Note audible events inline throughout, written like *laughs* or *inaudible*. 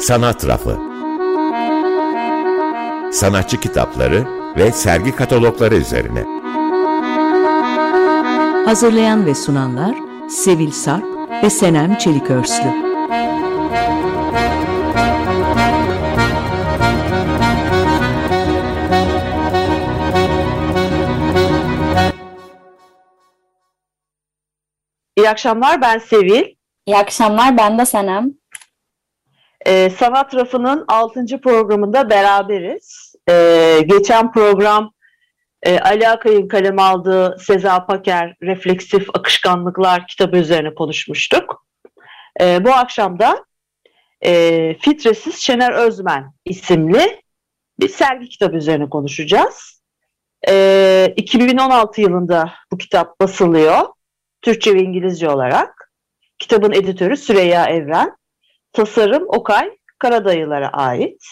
Sanat Rafı. Sanatçı kitapları ve sergi katalogları üzerine. Hazırlayan ve sunanlar Sevil Sarp ve Senem Çelikörslü İyi akşamlar ben Sevil. İyi akşamlar ben de Senem. Ee, Sanat Rafı'nın 6. programında beraberiz. Ee, geçen program e, Ali Akay'ın kaleme aldığı Seza Paker Refleksif Akışkanlıklar kitabı üzerine konuşmuştuk. Ee, bu akşam da e, Fitresiz Şener Özmen isimli bir sergi kitabı üzerine konuşacağız. Ee, 2016 yılında bu kitap basılıyor. Türkçe ve İngilizce olarak. Kitabın editörü Süreyya Evren. Tasarım Okay Karadayılara ait.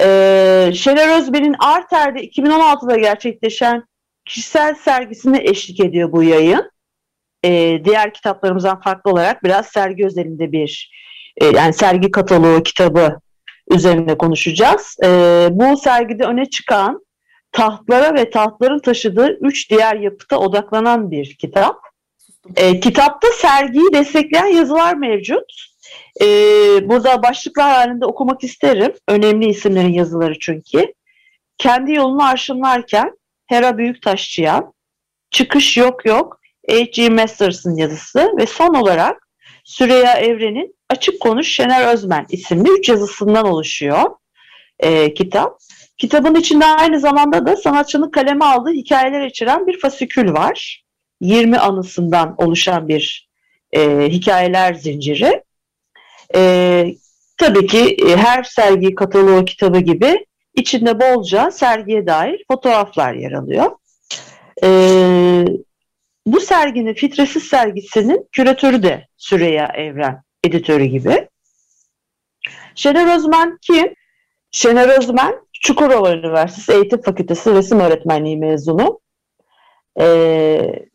Ee, Şener Özben'in Arter'de 2016'da gerçekleşen kişisel sergisine eşlik ediyor bu yayın. Ee, diğer kitaplarımızdan farklı olarak biraz sergi özelinde bir e, yani sergi kataloğu kitabı üzerine konuşacağız. Ee, bu sergide öne çıkan tahtlara ve tahtların taşıdığı üç diğer yapıta odaklanan bir kitap. E, kitapta sergiyi destekleyen yazılar mevcut. E, burada başlıklar halinde okumak isterim. Önemli isimlerin yazıları çünkü. Kendi yolunu arşınlarken Hera Büyüktaşçıyan, Çıkış Yok Yok, H.G. Masters'ın yazısı ve son olarak Süreyya Evren'in Açık Konuş Şener Özmen isimli üç yazısından oluşuyor e, kitap. Kitabın içinde aynı zamanda da sanatçının kaleme aldığı hikayeler içeren bir fasikül var. 20 anısından oluşan bir e, hikayeler zinciri. E, tabii ki e, her sergi kataloğu kitabı gibi içinde bolca sergiye dair fotoğraflar yer alıyor. E, bu serginin Fitresiz sergisinin küratörü de Süreyya Evren, editörü gibi. Şener Özmen kim? Şener Özmen Çukurova Üniversitesi Eğitim Fakültesi Resim Öğretmenliği mezunu. Ee,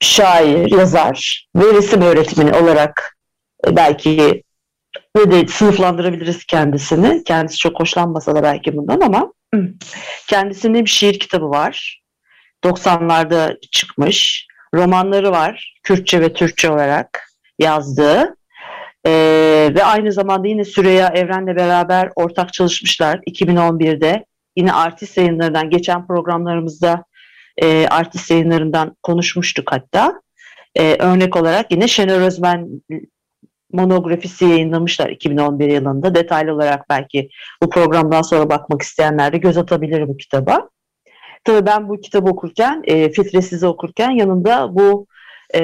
şair, yazar ve resim öğretmeni olarak e, belki ne de sınıflandırabiliriz kendisini. Kendisi çok hoşlanmasa da belki bundan ama kendisinin bir şiir kitabı var. 90'larda çıkmış. Romanları var. Kürtçe ve Türkçe olarak yazdığı. Ee, ve aynı zamanda yine Süreyya Evren'le beraber ortak çalışmışlar 2011'de. Yine artist yayınlarından geçen programlarımızda e, artist yayınlarından konuşmuştuk hatta. E, örnek olarak yine Şener Özmen monografisi yayınlamışlar 2011 yılında. Detaylı olarak belki bu programdan sonra bakmak isteyenler de göz atabilir bu kitaba. Tabii ben bu kitabı okurken, e, Fitresizi okurken yanında bu e,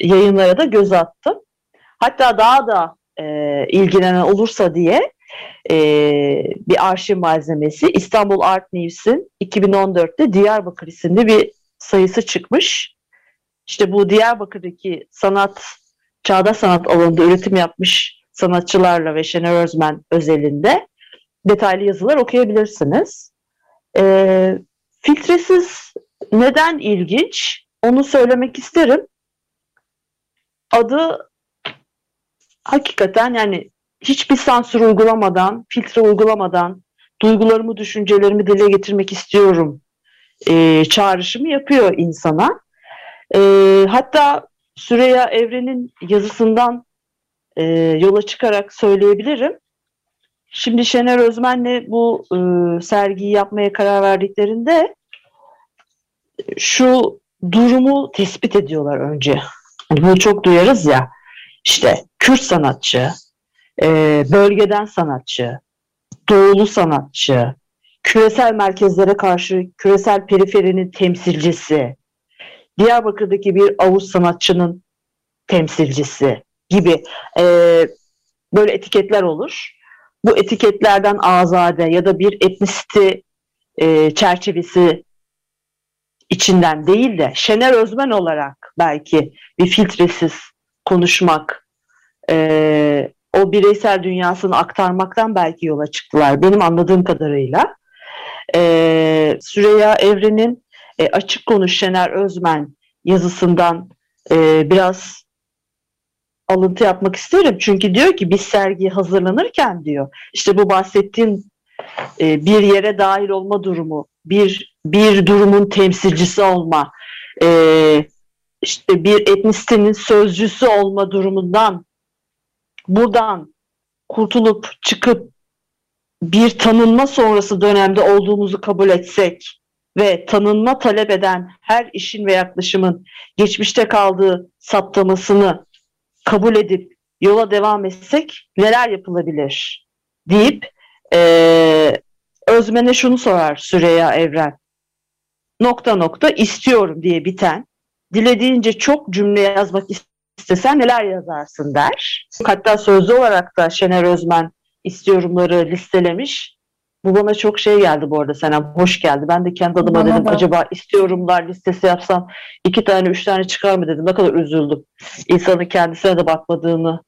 yayınlara da göz attım. Hatta daha da e, ilgilenen olursa diye e, bir arşiv malzemesi İstanbul Art News'in 2014'te Diyarbakır isimli bir sayısı çıkmış. İşte bu Diyarbakır'daki sanat, çağda sanat alanında üretim yapmış sanatçılarla ve Şener Özmen özelinde detaylı yazılar okuyabilirsiniz. E, filtresiz neden ilginç? Onu söylemek isterim. Adı hakikaten yani hiçbir sansür uygulamadan, filtre uygulamadan duygularımı, düşüncelerimi dile getirmek istiyorum e, çağrışımı yapıyor insana. E, hatta Süreyya Evren'in yazısından e, yola çıkarak söyleyebilirim. Şimdi Şener Özmen'le bu e, sergiyi yapmaya karar verdiklerinde şu durumu tespit ediyorlar önce. Hani bunu çok duyarız ya. İşte Kürt sanatçı, e, bölgeden sanatçı, doğulu sanatçı, küresel merkezlere karşı küresel periferinin temsilcisi, Diyarbakır'daki bir Avuz sanatçının temsilcisi gibi e, böyle etiketler olur. Bu etiketlerden azade ya da bir etnisite e, çerçevesi içinden değil de Şener Özmen olarak belki bir filtresiz konuşmak, e, o bireysel dünyasını aktarmaktan belki yola çıktılar benim anladığım kadarıyla. E, Süreyya Evren'in e, Açık Konuş Şener Özmen yazısından e, biraz alıntı yapmak isterim. Çünkü diyor ki biz sergi hazırlanırken diyor işte bu bahsettiğim e, bir yere dahil olma durumu, bir bir durumun temsilcisi olma, e, işte bir etnisitenin sözcüsü olma durumundan buradan kurtulup çıkıp bir tanınma sonrası dönemde olduğumuzu kabul etsek ve tanınma talep eden her işin ve yaklaşımın geçmişte kaldığı saptamasını kabul edip yola devam etsek neler yapılabilir deyip e, Özmen'e şunu sorar Süreyya Evren. Nokta nokta istiyorum diye biten dilediğince çok cümle yazmak istesen neler yazarsın der. Hatta sözlü olarak da Şener Özmen istiyorumları listelemiş. Bu bana çok şey geldi bu arada Senem. Hoş geldi. Ben de kendi adıma Bana dedim da. acaba istiyorumlar listesi yapsam iki tane üç tane çıkar mı dedim. Ne kadar üzüldüm. İnsanın kendisine de bakmadığını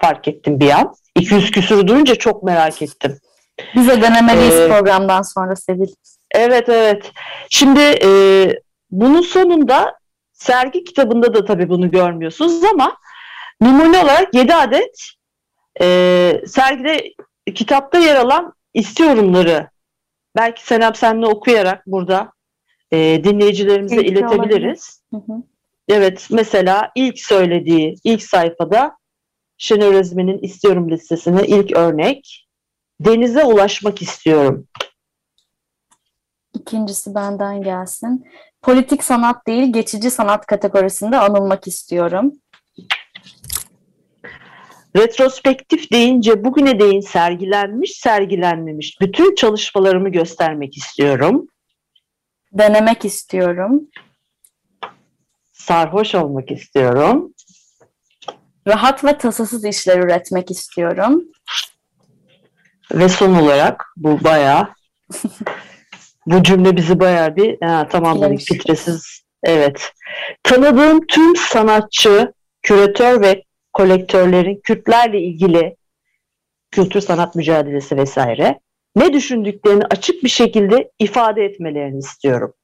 fark ettim bir an. 200 küsürü duyunca çok merak ettim. Bize denemeliyiz Ee, programdan sonra Sevil. Evet evet. Şimdi e, bunun sonunda sergi kitabında da tabii bunu görmüyorsunuz ama numune olarak 7 adet e, sergide kitapta yer alan istiyorumları belki Senem senle okuyarak burada e, dinleyicilerimize İlki iletebiliriz. Hı hı. Evet mesela ilk söylediği ilk sayfada Şener Özmen'in istiyorum listesine ilk örnek denize ulaşmak istiyorum. İkincisi benden gelsin. Politik sanat değil, geçici sanat kategorisinde anılmak istiyorum. Retrospektif deyince bugüne değin sergilenmiş, sergilenmemiş bütün çalışmalarımı göstermek istiyorum. Denemek istiyorum. Sarhoş olmak istiyorum. Rahat ve tasasız işler üretmek istiyorum. Ve son olarak bu bayağı *laughs* bu cümle bizi bayağı bir ha, tamamladık Etkilemiş. filtresiz. Evet. Tanıdığım tüm sanatçı, küratör ve kolektörlerin Kürtlerle ilgili kültür sanat mücadelesi vesaire ne düşündüklerini açık bir şekilde ifade etmelerini istiyorum.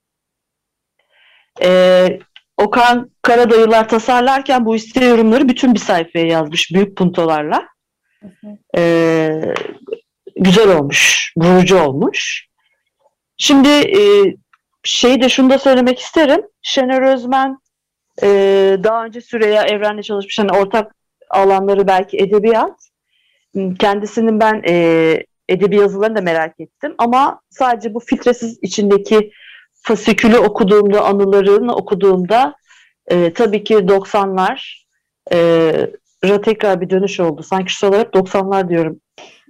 Ee, Okan Karadayılar tasarlarken bu iste yorumları bütün bir sayfaya yazmış büyük puntolarla. Ee, güzel olmuş, vurucu olmuş. Şimdi e, şeyi de şunu da söylemek isterim. Şener Özmen e, daha önce Süreyya Evren'le çalışmış. Hani ortak alanları belki edebiyat. Kendisinin ben e, edebi yazılarını da merak ettim. Ama sadece bu filtresiz içindeki fasikülü okuduğumda, anılarını okuduğumda e, tabii ki 90'lar e, ra tekrar bir dönüş oldu. Sanki şu sıralar hep 90'lar diyorum.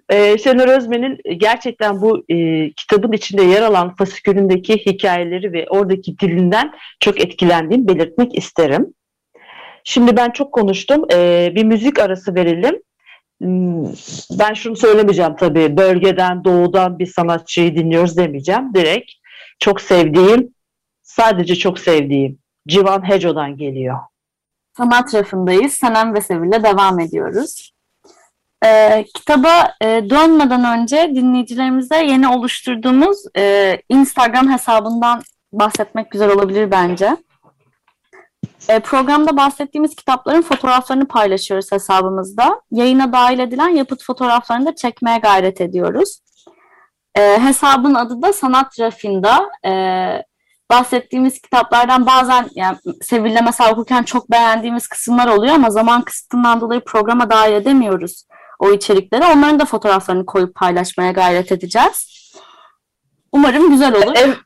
E, Şener Özmen'in gerçekten bu e, kitabın içinde yer alan fasikülündeki hikayeleri ve oradaki dilinden çok etkilendiğimi belirtmek isterim. Şimdi ben çok konuştum. E, bir müzik arası verelim. Hmm, Ben şunu söylemeyeceğim tabii. Bölgeden, doğudan bir sanatçıyı dinliyoruz demeyeceğim. Direkt çok sevdiğim, sadece çok sevdiğim Civan Heco'dan geliyor. Sanat rafındayız. Senem ve Sevil'le devam ediyoruz. Ee, kitaba e, dönmeden önce dinleyicilerimize yeni oluşturduğumuz e, Instagram hesabından bahsetmek güzel olabilir bence. E, programda bahsettiğimiz kitapların fotoğraflarını paylaşıyoruz hesabımızda. Yayına dahil edilen yapıt fotoğraflarını da çekmeye gayret ediyoruz. E, hesabın adı da Sanat Rafinda. E, bahsettiğimiz kitaplardan bazen yani Sevil'le mesela okurken çok beğendiğimiz kısımlar oluyor ama zaman kısıtından dolayı programa dahil edemiyoruz o içerikleri. Onların da fotoğraflarını koyup paylaşmaya gayret edeceğiz. Umarım güzel olur. Evet,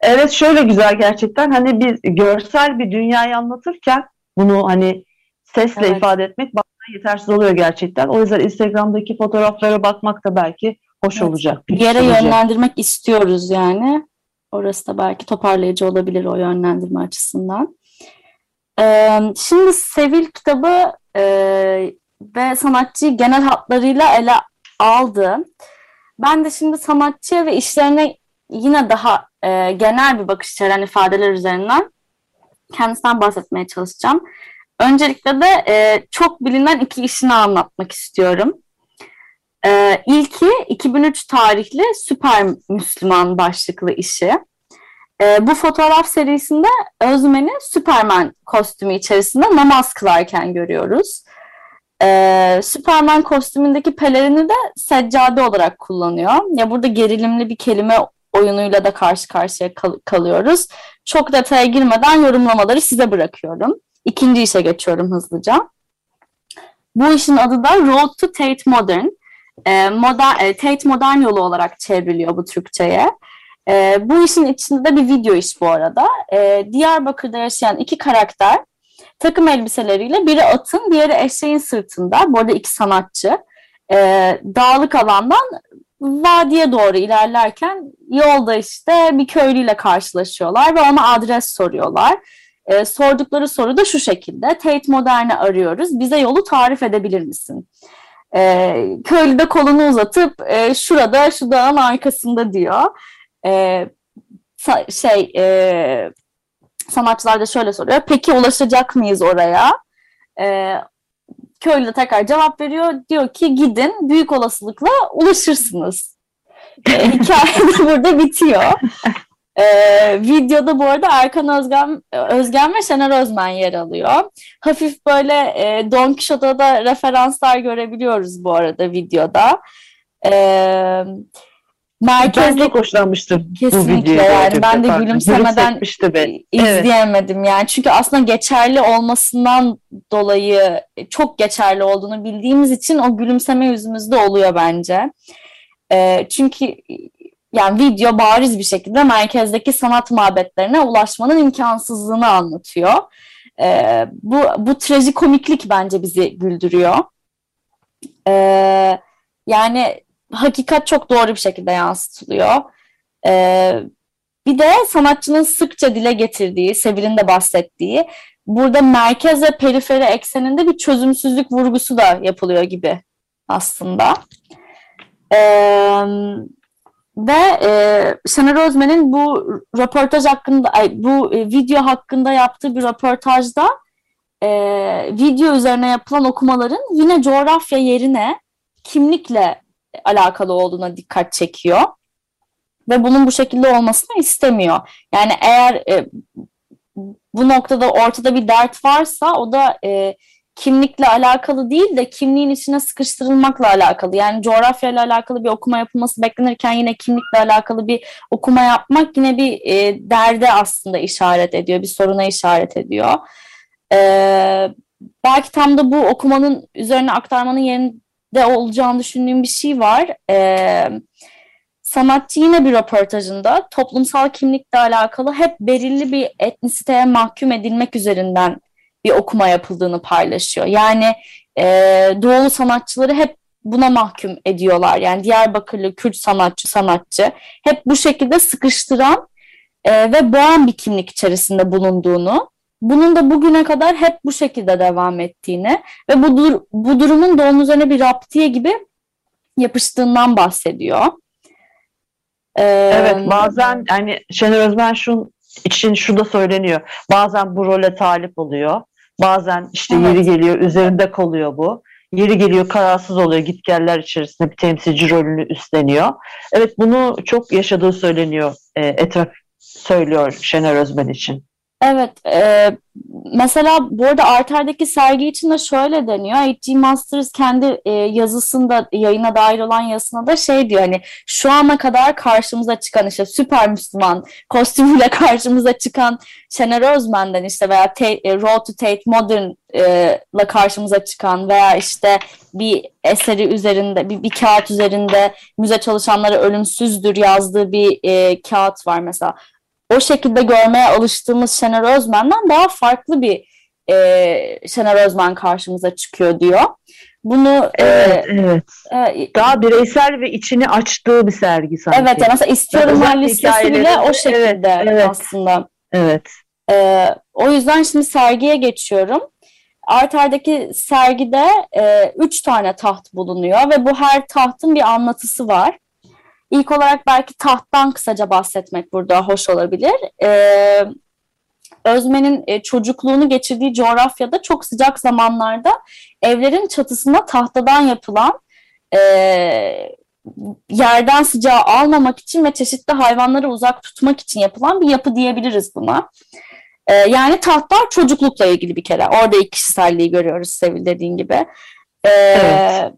evet şöyle güzel gerçekten hani bir görsel bir dünyayı anlatırken bunu hani sesle Evet. ifade etmek bazen yetersiz oluyor gerçekten. O yüzden Instagram'daki fotoğraflara bakmak da belki hoş Evet. olacak. Yere olacak. yönlendirmek istiyoruz yani. Orası da belki toparlayıcı olabilir o yönlendirme açısından. Ee, şimdi Sevil kitabı e, ve sanatçıyı genel hatlarıyla ele aldı. Ben de şimdi sanatçıya ve işlerine yine daha e, genel bir bakış içeren ifadeler üzerinden kendisinden bahsetmeye çalışacağım. Öncelikle de e, çok bilinen iki işini anlatmak istiyorum. Ee, ilki 2003 tarihli Süper Müslüman başlıklı işi. E, bu fotoğraf serisinde Özmen'i Superman kostümü içerisinde namaz kılarken görüyoruz. E, Superman kostümündeki pelerini de seccade olarak kullanıyor. Ya burada gerilimli bir kelime oyunuyla da karşı karşıya kal- kalıyoruz. Çok detaya girmeden yorumlamaları size bırakıyorum. İkinci işe geçiyorum hızlıca. Bu işin adı da Road to Tate Modern. E, modern Tate Modern yolu olarak çevriliyor bu Türkçe'ye. E, bu işin içinde de bir video iş bu arada. E, Diyarbakır'da yaşayan iki karakter takım elbiseleriyle biri atın, diğeri eşeğin sırtında. Bu arada iki sanatçı. E, dağlık alandan vadiye doğru ilerlerken yolda işte bir köylüyle karşılaşıyorlar ve ona adres soruyorlar. E, sordukları soru da şu şekilde. Tate Modern'i arıyoruz. Bize yolu tarif edebilir misin? E, köylü de kolunu uzatıp e, şurada şu dağın arkasında diyor. E, şey e, sanatçılar da şöyle soruyor. Peki ulaşacak mıyız oraya? E, köylü de tekrar cevap veriyor. Diyor ki gidin büyük olasılıkla ulaşırsınız. E, *laughs* hikaye de burada bitiyor. Ee, videoda bu arada Erkan Özgen, Özgen ve Şener Özmen yer alıyor. Hafif böyle e, Don Quixote'a da referanslar görebiliyoruz bu arada videoda. Ee, merkezde... Ben çok hoşlanmıştım Kesinlikle bu yani ben de gülümsemeden izleyemedim evet. yani çünkü aslında geçerli olmasından dolayı çok geçerli olduğunu bildiğimiz için o gülümseme yüzümüzde oluyor bence. Ee, çünkü yani video bariz bir şekilde merkezdeki sanat mabetlerine ulaşmanın imkansızlığını anlatıyor. Ee, bu, bu trajikomiklik bence bizi güldürüyor. Ee, yani hakikat çok doğru bir şekilde yansıtılıyor. Ee, bir de sanatçının sıkça dile getirdiği, Sevil'in de bahsettiği, burada merkez ve periferi ekseninde bir çözümsüzlük vurgusu da yapılıyor gibi aslında. Ee, ve e, Şener Özmen'in bu röportaj hakkında, ay, bu e, video hakkında yaptığı bir röportajda e, video üzerine yapılan okumaların yine coğrafya yerine kimlikle alakalı olduğuna dikkat çekiyor. Ve bunun bu şekilde olmasını istemiyor. Yani eğer e, bu noktada ortada bir dert varsa o da e, kimlikle alakalı değil de kimliğin içine sıkıştırılmakla alakalı. Yani coğrafyayla alakalı bir okuma yapılması beklenirken yine kimlikle alakalı bir okuma yapmak yine bir e, derde aslında işaret ediyor, bir soruna işaret ediyor. E, belki tam da bu okumanın üzerine aktarmanın yerinde olacağını düşündüğüm bir şey var. E, sanatçı yine bir röportajında toplumsal kimlikle alakalı hep belirli bir etnisiteye mahkum edilmek üzerinden bir okuma yapıldığını paylaşıyor. Yani e, doğulu sanatçıları hep buna mahkum ediyorlar. Yani Diyarbakırlı Kürt sanatçı sanatçı hep bu şekilde sıkıştıran e, ve boğan bir kimlik içerisinde bulunduğunu, bunun da bugüne kadar hep bu şekilde devam ettiğini ve bu, dur bu durumun da onun üzerine bir raptiye gibi yapıştığından bahsediyor. Ee, evet bazen hani Şener Özmen şun için şu da söyleniyor. Bazen bu role talip oluyor. Bazen işte evet. yeri geliyor üzerinde kalıyor bu. Yeri geliyor kararsız oluyor gitgeller içerisinde bir temsilci rolünü üstleniyor. Evet bunu çok yaşadığı söyleniyor. E, etraf söylüyor Şener Özmen için. Evet, e, mesela bu arada Arter'deki sergi için de şöyle deniyor. H.G. Masters kendi e, yazısında, yayına dair olan yazısında da şey diyor hani şu ana kadar karşımıza çıkan işte süper Müslüman kostümüyle *laughs* karşımıza çıkan Şener Özmen'den işte veya Tate, e, Road to Tate Modern ile karşımıza çıkan veya işte bir eseri üzerinde, bir, bir kağıt üzerinde müze çalışanları ölümsüzdür yazdığı bir e, kağıt var mesela o şekilde görmeye alıştığımız Şener Özmen'den daha farklı bir e, Şener Özmen karşımıza çıkıyor diyor. Bunu evet, e, evet. E, daha bireysel ve içini açtığı bir sergi sanki. Evet, yani mesela istiyorum yani listesi bile o şekilde evet, evet. aslında. Evet. E, o yüzden şimdi sergiye geçiyorum. Arter'deki sergide e, üç tane taht bulunuyor ve bu her tahtın bir anlatısı var. İlk olarak belki tahttan kısaca bahsetmek burada hoş olabilir. Ee, Özmen'in e, çocukluğunu geçirdiği coğrafyada çok sıcak zamanlarda evlerin çatısına tahtadan yapılan e, yerden sıcağı almamak için ve çeşitli hayvanları uzak tutmak için yapılan bir yapı diyebiliriz buna. E, yani tahtlar çocuklukla ilgili bir kere. Orada ilk kişiselliği görüyoruz Sevil dediğin gibi. E, evet.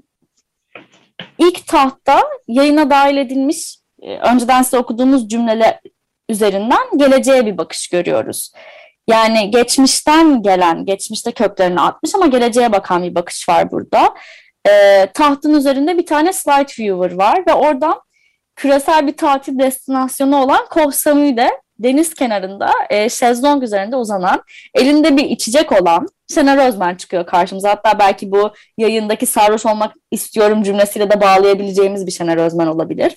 İlk tahtta yayına dahil edilmiş e, önceden size okuduğumuz cümleler üzerinden geleceğe bir bakış görüyoruz. Yani geçmişten gelen, geçmişte köklerini atmış ama geleceğe bakan bir bakış var burada. E, tahtın üzerinde bir tane slide viewer var ve oradan küresel bir tatil destinasyonu olan Koh Samui'de deniz kenarında e, şezlong üzerinde uzanan, elinde bir içecek olan Şener Özmen çıkıyor karşımıza. Hatta belki bu yayındaki sarhoş olmak istiyorum cümlesiyle de bağlayabileceğimiz bir Şener Özmen olabilir.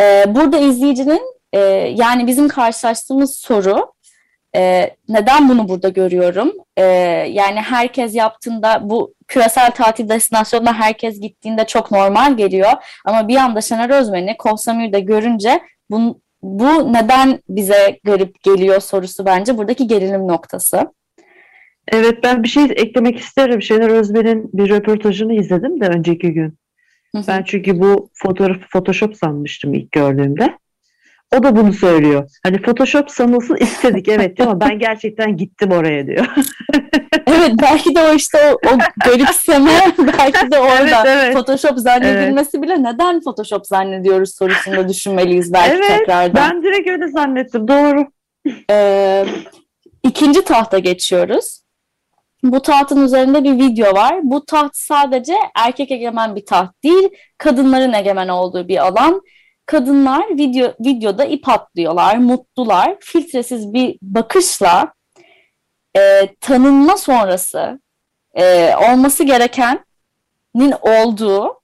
E, burada izleyicinin e, yani bizim karşılaştığımız soru e, neden bunu burada görüyorum? E, yani herkes yaptığında bu küresel tatil destinasyonuna herkes gittiğinde çok normal geliyor. Ama bir anda Şener Özmen'i Koh görünce bu, bu neden bize garip geliyor sorusu bence buradaki gerilim noktası. Evet ben bir şey eklemek isterim. Şener Özmen'in bir röportajını izledim de önceki gün. Ben çünkü bu fotoğrafı Photoshop sanmıştım ilk gördüğümde. O da bunu söylüyor. Hani Photoshop sanılsın istedik evet ama ben gerçekten gittim oraya diyor. *laughs* evet belki de o işte o, o garipseme *laughs* belki de orada evet, evet. Photoshop zannedilmesi evet. bile neden Photoshop zannediyoruz sorusunda düşünmeliyiz belki evet, tekrardan. Ben direkt öyle zannettim doğru. Ee, ikinci tahta geçiyoruz. Bu tahtın üzerinde bir video var. Bu taht sadece erkek egemen bir taht değil, kadınların egemen olduğu bir alan. Kadınlar video videoda ip atlıyorlar, mutlular, filtresiz bir bakışla e, tanınma sonrası e, olması gerekenin olduğu,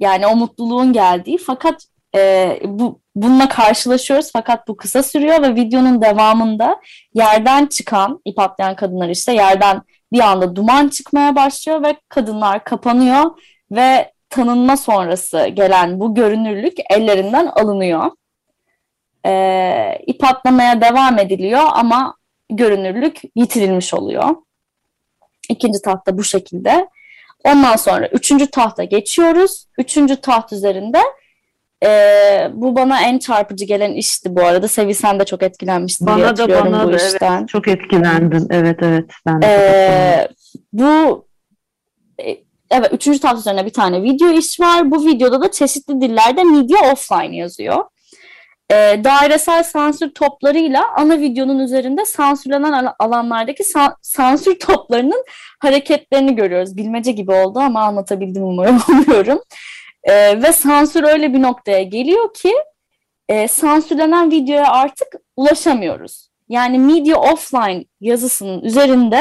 yani o mutluluğun geldiği fakat e, bu bununla karşılaşıyoruz fakat bu kısa sürüyor ve videonun devamında yerden çıkan ip atlayan kadınlar işte yerden bir anda duman çıkmaya başlıyor ve kadınlar kapanıyor ve tanınma sonrası gelen bu görünürlük ellerinden alınıyor. Ee, ip atlamaya devam ediliyor ama görünürlük yitirilmiş oluyor. İkinci tahta bu şekilde. Ondan sonra üçüncü tahta geçiyoruz. Üçüncü taht üzerinde e, bu bana en çarpıcı gelen işti bu arada. Sevi sen de çok etkilenmiştin bana diye hatırlıyorum da, bana bu da, işten. Evet, çok etkilendim. Evet evet. Ben de ee, bu e, evet üçüncü tablo üzerine bir tane video iş var. Bu videoda da çeşitli dillerde media offline yazıyor. E, dairesel sansür toplarıyla ana videonun üzerinde sansürlenen alanlardaki sa- sansür toplarının hareketlerini görüyoruz. Bilmece gibi oldu ama anlatabildim umarım *laughs* umuyorum. E, ve sansür öyle bir noktaya geliyor ki e, sansürlenen videoya artık ulaşamıyoruz. Yani media offline yazısının üzerinde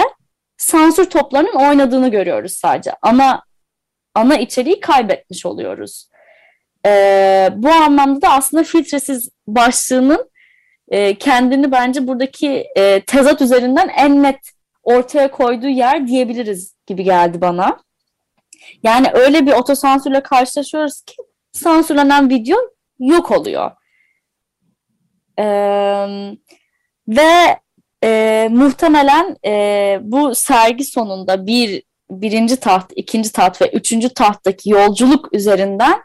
sansür toplarının oynadığını görüyoruz sadece. Ana ana içeriği kaybetmiş oluyoruz. Ee, bu anlamda da aslında filtresiz başlığının e, kendini bence buradaki e, tezat üzerinden en net ortaya koyduğu yer diyebiliriz gibi geldi bana. Yani öyle bir otosansürle karşılaşıyoruz ki sansürlenen video yok oluyor. Ee, ve e, muhtemelen e, bu sergi sonunda bir birinci taht, ikinci taht ve üçüncü tahttaki yolculuk üzerinden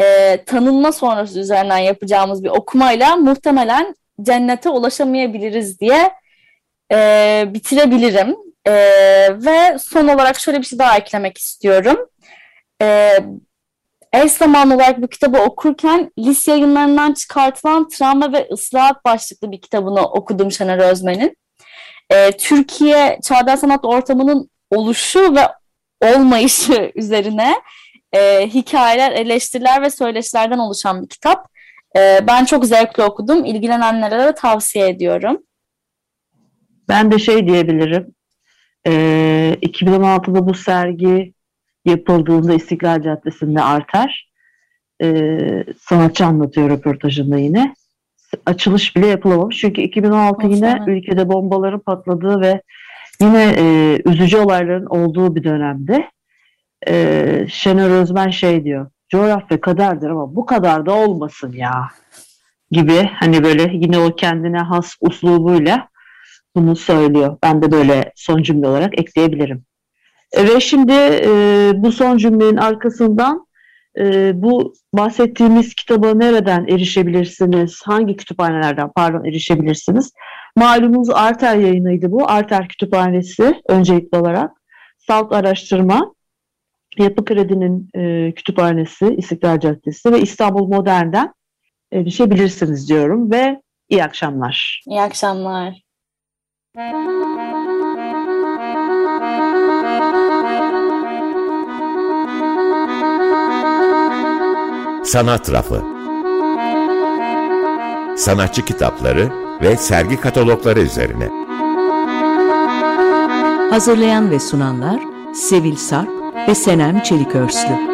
e, tanınma sonrası üzerinden yapacağımız bir okumayla muhtemelen cennete ulaşamayabiliriz diye e, bitirebilirim. E, ve son olarak şöyle bir şey daha eklemek istiyorum. E, eş zamanlı olarak bu kitabı okurken lise yayınlarından çıkartılan Travma ve Islahat başlıklı bir kitabını okudum Şener Özmen'in. E, Türkiye çağdaş sanat ortamının oluşu ve olmayışı *laughs* üzerine e, hikayeler, eleştiriler ve söyleşilerden oluşan bir kitap. E, ben çok zevkli okudum. İlgilenenlere de tavsiye ediyorum. Ben de şey diyebilirim. E, 2016'da bu sergi yapıldığında İstiklal Caddesi'nde artar. E, sanatçı anlatıyor röportajında yine. Açılış bile yapılamamış. Çünkü 2016 yine ülkede bombaların patladığı ve yine e, üzücü olayların olduğu bir dönemde. E, Şener Özmen şey diyor. Coğrafya kaderdir ama bu kadar da olmasın ya gibi hani böyle yine o kendine has uslubuyla bunu söylüyor. Ben de böyle son cümle olarak ekleyebilirim. Ve şimdi e, bu son cümlenin arkasından e, bu bahsettiğimiz kitaba nereden erişebilirsiniz? Hangi kütüphanelerden pardon erişebilirsiniz? Malumunuz Arter yayınıydı bu. Arter Kütüphanesi öncelikli olarak. Salt Araştırma, Yapı Kredi'nin e, kütüphanesi İstiklal Caddesi ve İstanbul Modern'den erişebilirsiniz diyorum ve iyi akşamlar. İyi akşamlar. Sanat Rafı Sanatçı kitapları ve sergi katalogları üzerine. Hazırlayan ve sunanlar Sevil Sarp ve Senem Çelikörslü.